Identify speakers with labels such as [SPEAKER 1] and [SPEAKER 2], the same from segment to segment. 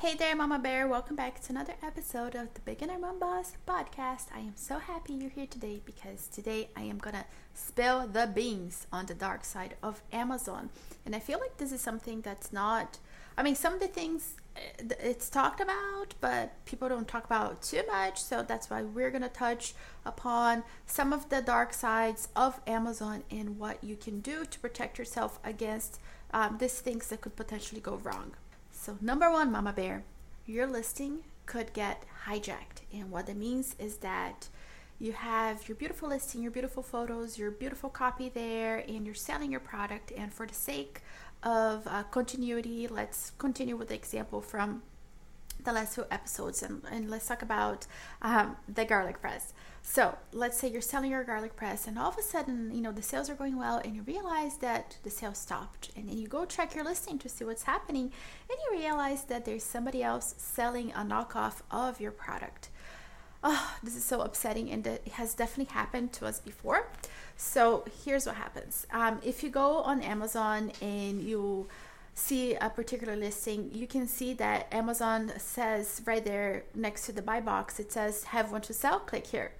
[SPEAKER 1] Hey there, Mama Bear. Welcome back to another episode of the Beginner Mom Boss podcast. I am so happy you're here today because today I am gonna spill the beans on the dark side of Amazon. And I feel like this is something that's not, I mean, some of the things eh, it's talked about, but people don't talk about too much. So that's why we're gonna touch upon some of the dark sides of Amazon and what you can do to protect yourself against um, these things that could potentially go wrong. So, number one, Mama Bear, your listing could get hijacked. And what that means is that you have your beautiful listing, your beautiful photos, your beautiful copy there, and you're selling your product. And for the sake of uh, continuity, let's continue with the example from the last two episodes and, and let's talk about um, the garlic press. So let's say you're selling your garlic press and all of a sudden, you know, the sales are going well and you realize that the sales stopped. And then you go check your listing to see what's happening and you realize that there's somebody else selling a knockoff of your product. Oh, this is so upsetting and it has definitely happened to us before. So here's what happens. Um, if you go on Amazon and you see a particular listing, you can see that Amazon says right there next to the buy box, it says have one to sell, click here.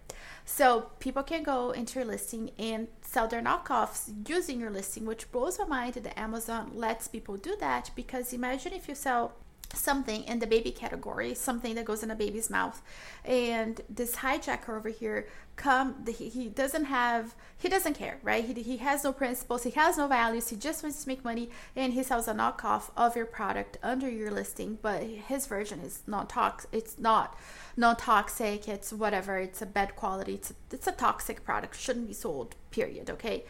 [SPEAKER 1] So people can go into your listing and sell their knockoffs using your listing, which blows my mind that Amazon lets people do that because imagine if you sell something in the baby category, something that goes in a baby's mouth. And this hijacker over here come he, he doesn't have he doesn't care, right? He, he has no principles, he has no values, he just wants to make money and he sells a knockoff of your product under your listing, but his version is not toxic it's not non toxic, it's whatever, it's a bad quality, it's a, it's a toxic product, shouldn't be sold, period, okay?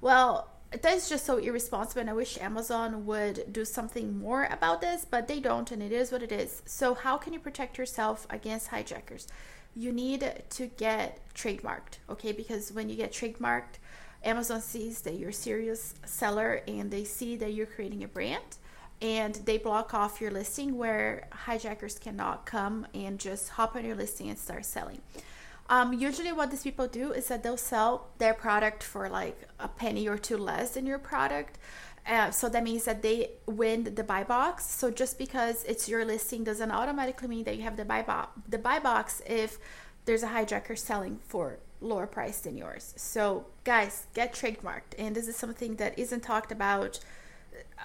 [SPEAKER 1] Well, that is just so irresponsible and i wish amazon would do something more about this but they don't and it is what it is. So how can you protect yourself against hijackers? You need to get trademarked okay? Because when you get trademarked amazon sees that you're a serious seller and they see that you're creating a brand and they block off your listing where hijackers cannot come and just hop on your listing and start selling um, usually, what these people do is that they'll sell their product for like a penny or two less than your product. Uh, so that means that they win the buy box. So just because it's your listing doesn't automatically mean that you have the buy box. The buy box if there's a hijacker selling for lower price than yours. So guys, get trademarked, and this is something that isn't talked about.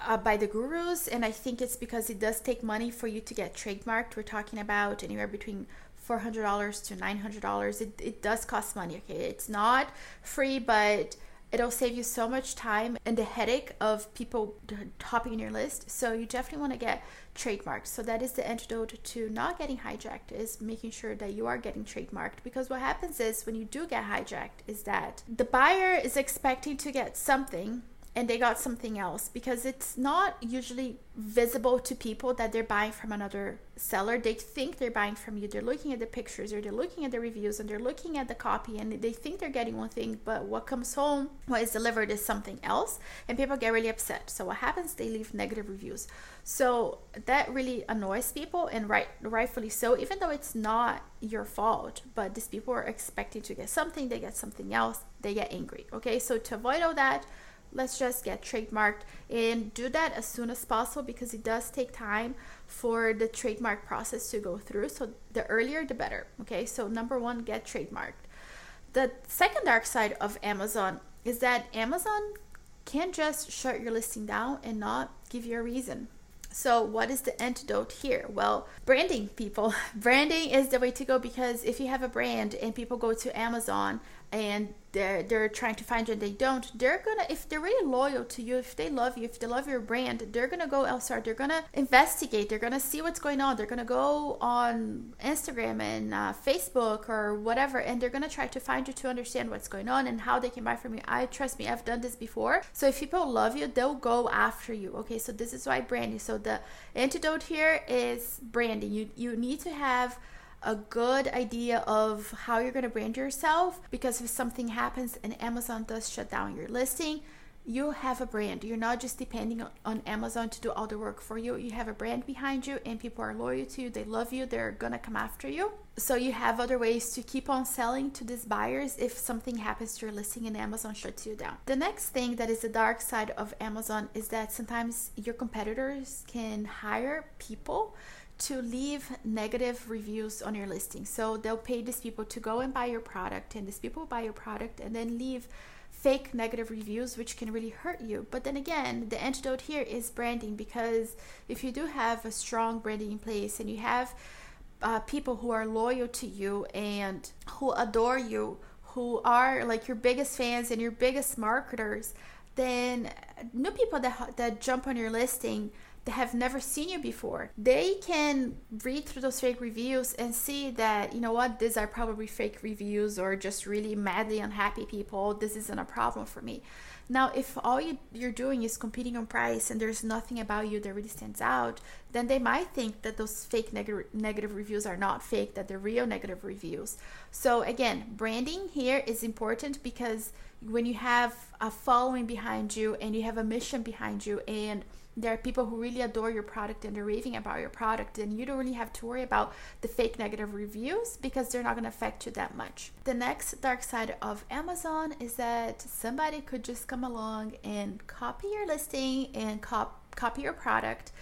[SPEAKER 1] Uh, by the gurus, and I think it's because it does take money for you to get trademarked. We're talking about anywhere between $400 to $900 it, it does cost money okay? It's not free but it'll save you so much time and the headache of people hopping in your list. So you definitely want to get trademarked. So that is the antidote to not getting hijacked is making sure that you are getting trademarked because what happens is when you do get hijacked is that the buyer is expecting to get something and they got something else because it's not usually visible to people that they're buying from another seller. They think they're buying from you. They're looking at the pictures or they're looking at the reviews and they're looking at the copy and they think they're getting one thing, but what comes home, what is delivered is something else, and people get really upset. So what happens? They leave negative reviews. So that really annoys people and right rightfully so, even though it's not your fault, but these people are expecting to get something, they get something else, they get angry. Okay, so to avoid all that let's just get trademarked and do that as soon as possible because it does take time for the trademark process to go through so the earlier the better okay so number one get trademarked the second dark side of amazon is that amazon can't just shut your listing down and not give you a reason so, what is the antidote here? Well, branding, people. branding is the way to go because if you have a brand and people go to Amazon and they're they're trying to find you and they don't they're gonna if they're really loyal to you if they love you if they love your brand they're gonna go elsewhere. They're gonna investigate. They're gonna see what's going on. They're gonna go on instagram and uh, facebook or whatever and they're gonna try to find you to understand what's going on and how they can buy from you. I trust me i've done this before. So if people love you they'll go after you. Okay so this is why branding. So the antidote here is branding. You you need to have a good idea of how you're going to brand yourself because if something happens and Amazon does shut down your listing, you have a brand. You're not just depending on Amazon to do all the work for you. You have a brand behind you and people are loyal to you. They love you. They're going to come after you. So you have other ways to keep on selling to these buyers if something happens to your listing and Amazon shuts you down. The next thing that is the dark side of Amazon is that sometimes your competitors can hire people to leave negative reviews on your listing. So they'll pay these people to go and buy your product, and these people buy your product and then leave fake negative reviews, which can really hurt you. But then again, the antidote here is branding because if you do have a strong branding in place and you have uh, people who are loyal to you and who adore you, who are like your biggest fans and your biggest marketers, then new people that that jump on your listing that have never seen you before. They can read through those fake reviews and see that you know what these are probably fake reviews or just really madly unhappy people. This isn't a problem for me. Now if all you, you're doing is competing on price and there's nothing about you that really stands out then they might think that those fake neg- negative reviews are not fake that they're real negative reviews. So again branding here is important because when you have a following behind you and you have a mission behind you and there are people who really adore your product and they're raving about your product and you don't really have to worry about the fake negative reviews because they're not going to affect you that much. The next dark side of amazon is that somebody could just come along and copy your listing and cop- copy your product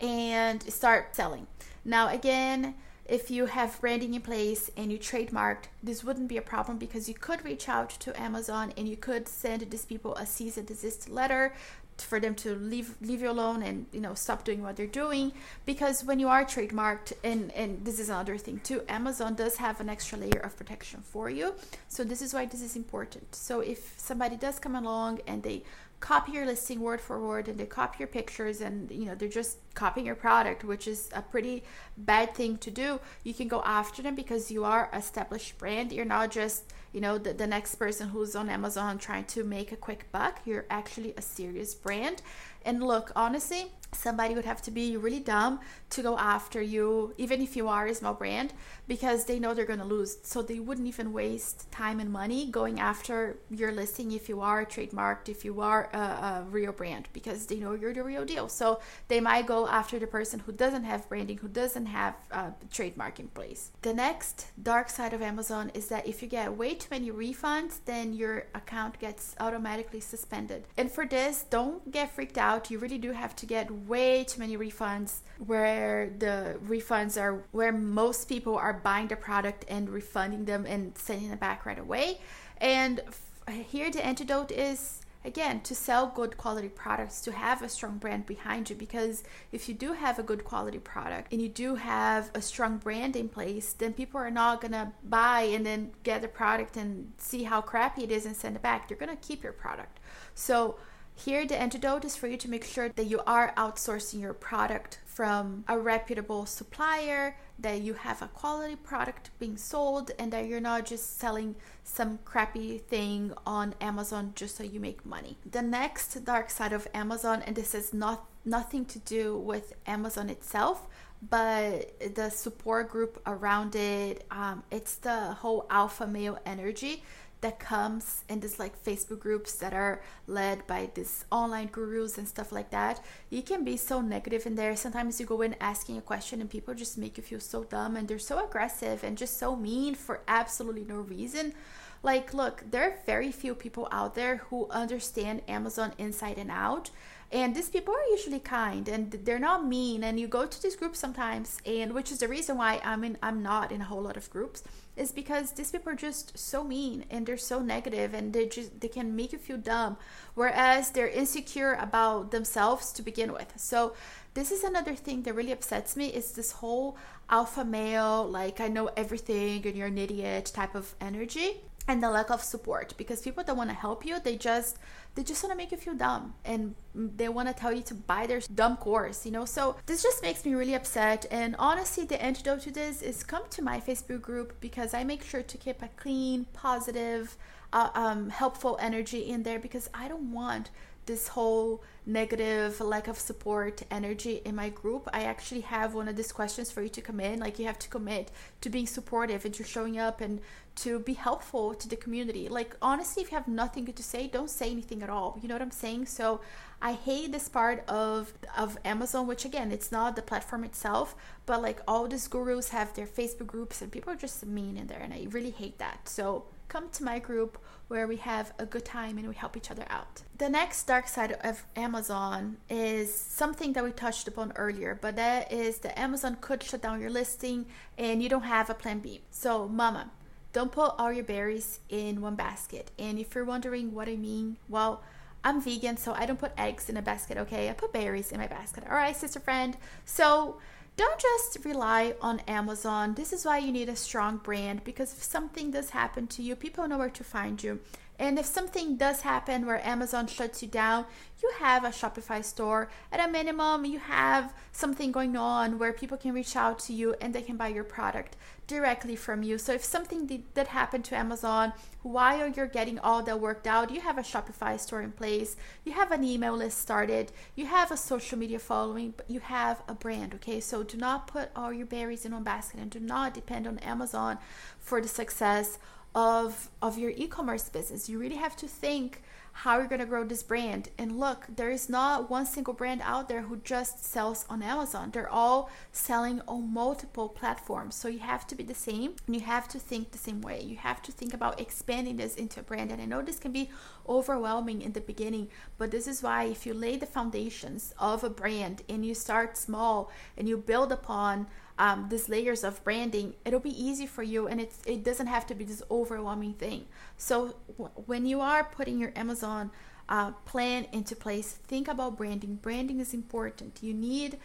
[SPEAKER 1] and start selling. Now again if you have branding in place and you trademarked, this wouldn't be a problem because you could reach out to Amazon and you could send these people a cease and desist letter for them to leave leave you alone and you know stop doing what they're doing. Because when you are trademarked and and this is another thing too amazon does have an extra layer of protection for you. So this is why this is important. So if somebody does come along and they copy your listing word for word and they copy your pictures and you know they're just copying your product which is a pretty bad thing to do you can go after them because you are established brand. You're not just you know the, the next person who's on amazon trying to make a quick buck you're actually a serious brand and look honestly somebody would have to be really dumb to go after you, even if you are a small brand, because they know they're going to lose. So they wouldn't even waste time and money going after your listing if you are trademarked, if you are a, a real brand, because they know you're the real deal. So they might go after the person who doesn't have branding, who doesn't have a trademark in place. The next dark side of Amazon is that if you get way too many refunds, then your account gets automatically suspended. And for this, don't get freaked out. You really do have to get way too many refunds where the refunds are where most people are buying the product and refunding them and sending it back right away. And here the antidote is again to sell good quality products to have a strong brand behind you because if you do have a good quality product and you do have a strong brand in place then people are not to buy and then get the product and see how crappy it is and send it back you're to keep your product so here, the antidote is for you to make sure that you are outsourcing your product from a reputable supplier, that you have a quality product being sold, and that you're not just selling some crappy thing on Amazon just so you make money. The next dark side of Amazon, and this has not nothing to do with Amazon itself, but the support group around it, um, it's the whole alpha male energy that comes in this like Facebook groups that are led by these online gurus and stuff like that. You can be so negative in there. Sometimes you go in asking a question and people just make you feel so dumb and they're so aggressive and just so mean for absolutely no reason. Like, look, there are very few people out there who understand Amazon inside and out and these people are usually kind and they're not mean and you go to these groups sometimes and which is the reason why i'm in i'm not in a whole lot of groups is because these people are just so mean and they're so negative and they just they can make you feel dumb whereas they're insecure about themselves to begin with. So this is another thing that really upsets me is this whole alpha male like i know everything and you're an idiot type of energy and the lack of support because people that want to help you they just they just want to make you feel dumb and they want to tell you to buy their dumb course you know? So this just makes me really upset and honestly the antidote to this is come to my facebook group because i make sure to keep a clean positive uh, um, helpful energy in there because i don't want this whole negative lack of support energy in my group. I actually have one of these questions for you to come in. Like you have to commit to being supportive and to showing up and to be helpful to the community. Like honestly if you have nothing good to say don't say anything at all. You know what i'm saying? So i hate this part of of amazon which again it's not the platform itself but like all these gurus have their facebook groups and people are just mean in there and i really hate that. So come to my group where we have a good time and we help each other out. The next dark side of Amazon is something that we touched upon earlier, but that is that Amazon could shut down your listing and you don't have a plan B. So, mama, don't put all your berries in one basket. And if you're wondering what I mean, well, I'm vegan, so I don't put eggs in a basket, okay? I put berries in my basket. All right, sister friend. So, don't just rely on Amazon. This is why you need a strong brand because if something does happen to you, people know where to find you. And if something does happen where Amazon shuts you down, you have a Shopify store. At a minimum, you have something going on where people can reach out to you and they can buy your product directly from you. So if something did, did happen to Amazon while you're getting all that worked out, you have a Shopify store in place, you have an email list started, you have a social media following, but you have a brand, okay? So do not put all your berries in one basket and do not depend on Amazon for the success of of your e-commerce business. You really have to think how you're going to grow this brand. And look there is not one single brand out there who just sells on amazon. They're all selling on multiple platforms. So you have to be the same and you have to think the same way. You have to think about expanding this into a brand. And i know this can be overwhelming in the beginning but this is why if you lay the foundations of a brand and you start small and you build upon um, these layers of branding, it'll be easy for you and it's, it doesn't have to be this overwhelming thing. So w- when you are putting your Amazon uh, plan into place, think about branding. Branding is important. You need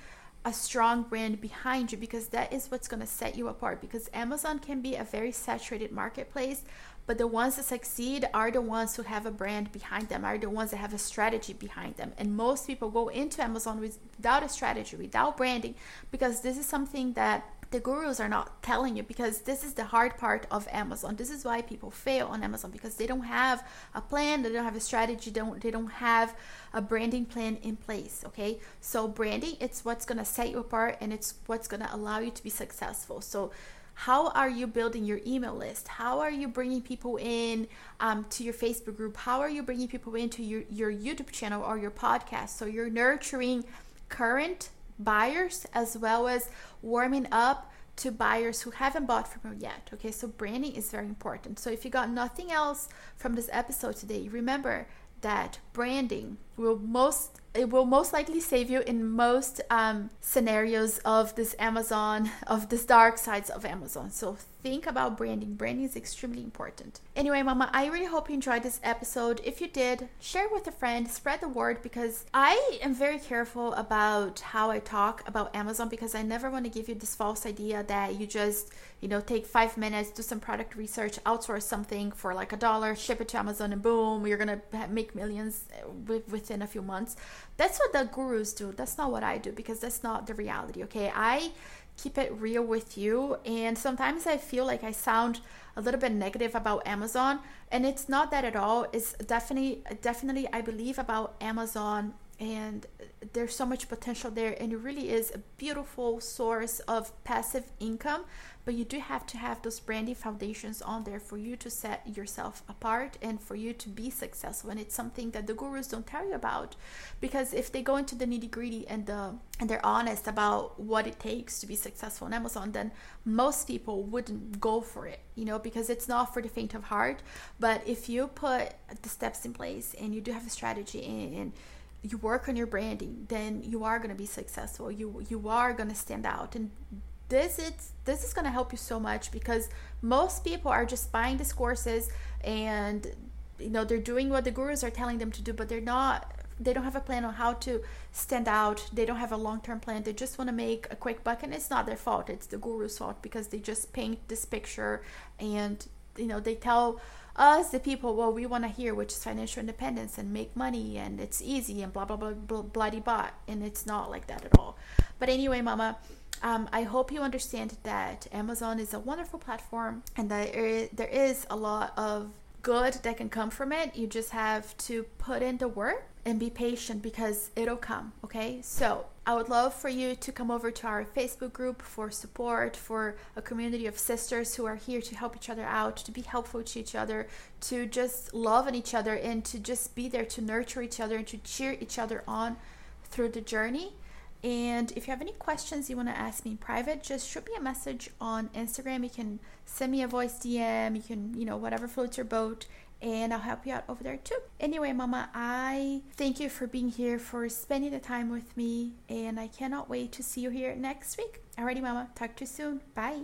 [SPEAKER 1] a strong brand behind you because that is what's going to set you apart because Amazon can be a very saturated marketplace but the ones that succeed are the ones who have a brand behind them, are the ones that have a strategy behind them. And most people go into Amazon without a strategy, without branding, because this is something that the gurus are not telling you because this is the hard part of Amazon. This is why people fail on Amazon because they don't have a plan, they don't have a strategy, don't they don't have a branding plan in place, okay? So branding it's what's going to set you apart and it's what's going to allow you to be successful. So how are you building your email list? How are you bringing people in um, to your facebook group? How are you bringing people into your, your youtube channel or your podcast? So you're nurturing current buyers as well as warming up to buyers who haven't bought from you yet okay? So branding is very important. So if you got nothing else from this episode today remember that branding will most it will most likely save you in most um, scenarios of this Amazon, of this dark sides of Amazon. So think about branding. Branding is extremely important. Anyway, Mama, I really hope you enjoyed this episode. If you did, share with a friend, spread the word because I am very careful about how I talk about Amazon because I never want to give you this false idea that you just, you know, take five minutes, do some product research, outsource something for like a dollar, ship it to Amazon, and boom, you're gonna make millions within a few months. That's what the gurus do. That's not what I do because that's not the reality. Okay, I keep it real with you. And sometimes I feel like I sound a little bit negative about Amazon, and it's not that at all. It's definitely, definitely, I believe about Amazon and there's so much potential there and it really is a beautiful source of passive income but you do have to have those branding foundations on there for you to set yourself apart and for you to be successful and it's something that the gurus don't tell you about because if they go into the nitty gritty and the and they're honest about what it takes to be successful on amazon then most people wouldn't go for it you know because it's not for the faint of heart. But if you put the steps in place and you do have a strategy and, and you work on your branding, then you are going to be successful. You you are going to stand out, and this is this is going to help you so much because most people are just buying these courses and you know they're doing what the gurus are telling them to do, but they're not. They don't have a plan on how to stand out. They don't have a long term plan. They just want to make a quick buck, and it's not their fault. It's the guru's fault because they just paint this picture and you know they tell us the people what we want to hear which is financial independence and make money and it's easy and blah blah blah, blah bloody bot and it's not like that at all. But anyway mama um, I hope you understand that Amazon is a wonderful platform and that there is a lot of good that can come from it. You just have to put in the work and be patient because it'll come, okay? So, I would love for you to come over to our Facebook group for support, for a community of sisters who are here to help each other out, to be helpful to each other, to just love on each other, and to just be there to nurture each other and to cheer each other on through the journey. And if you have any questions you want to ask me in private, just shoot me a message on Instagram. You can send me a voice DM, you can, you know, whatever floats your boat and I'll help you out over there too. Anyway, Mama, I thank you for being here, for spending the time with me, and I cannot wait to see you here next week. Alrighty, Mama. Talk to you soon. Bye.